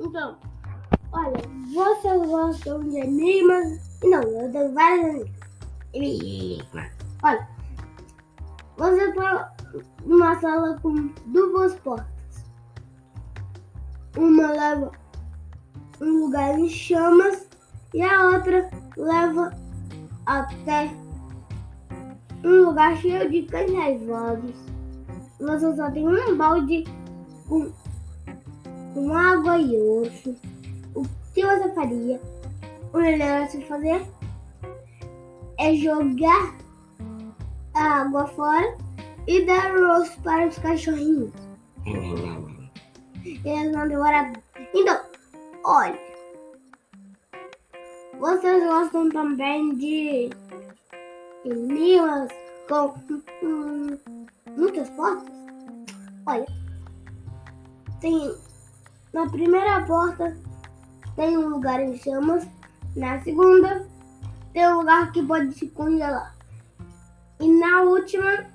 Então, olha, vocês gostam de enigmas? Não, eu tenho vários enigmas. Olha, você está numa sala com duas portas. Uma leva um lugar em chamas e a outra leva até um lugar cheio de cães raivosos. Você só tem um balde com, com água e osso. O que você faria? O melhor a se fazer é jogar a água fora e dar o osso para os cachorrinhos. Eles vão devorar. Então, olha. Vocês gostam também de enigmas com hum, muitas portas? Olha, tem na primeira porta tem um lugar em chamas, na segunda tem um lugar que pode se congelar. E na última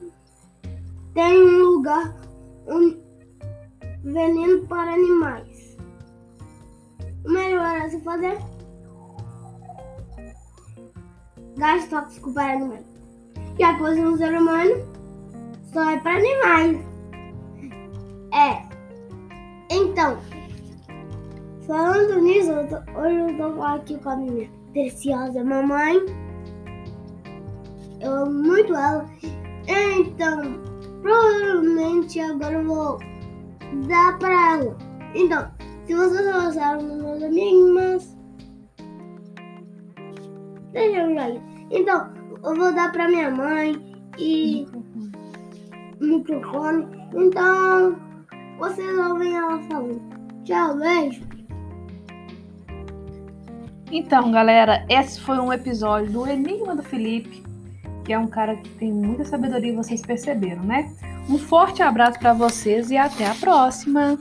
tem um lugar um veneno para animais. O melhor a se fazer gás tóxico para animais. E a coisa no ser humano só é para animais. É. Então, falando nisso, eu tô, hoje eu tô aqui com a minha preciosa mamãe. Eu amo muito ela. Então, provavelmente agora eu vou dar pra ela. Então, se vocês gostaram dos meus enigmas, deixa eu jogar. Então, eu vou dar pra minha mãe e microfone. Então, vocês ouvem ela falando. Tchau, beijo. Então, galera, esse foi um episódio do Enigma do Felipe, que é um cara que tem muita sabedoria, vocês perceberam, né? Um forte abraço para vocês e até a próxima!